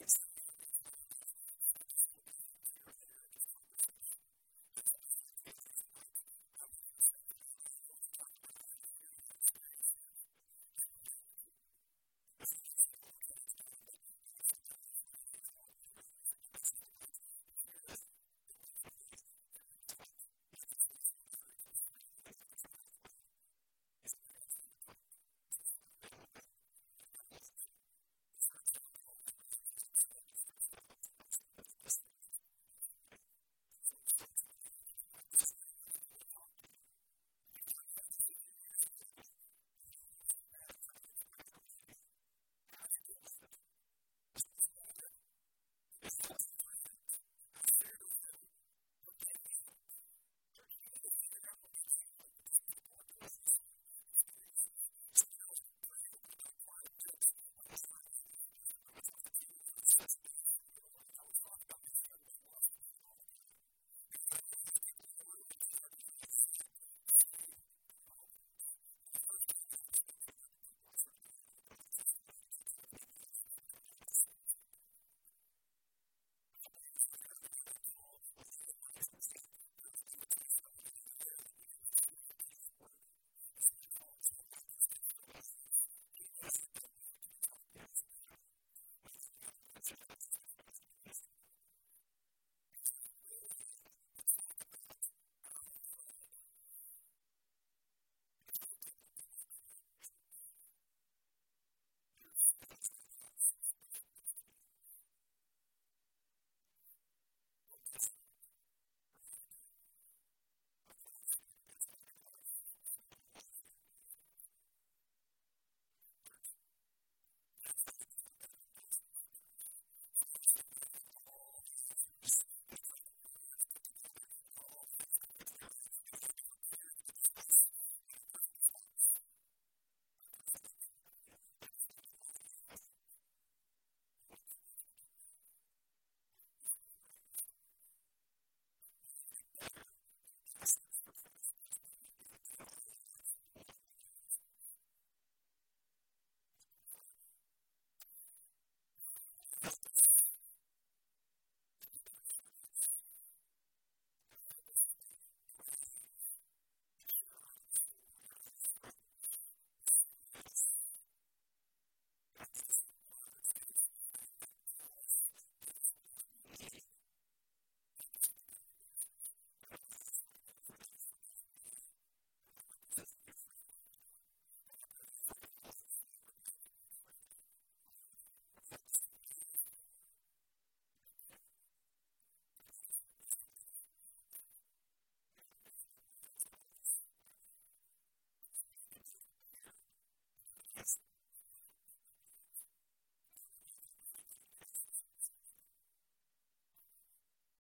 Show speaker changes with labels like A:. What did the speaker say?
A: justice.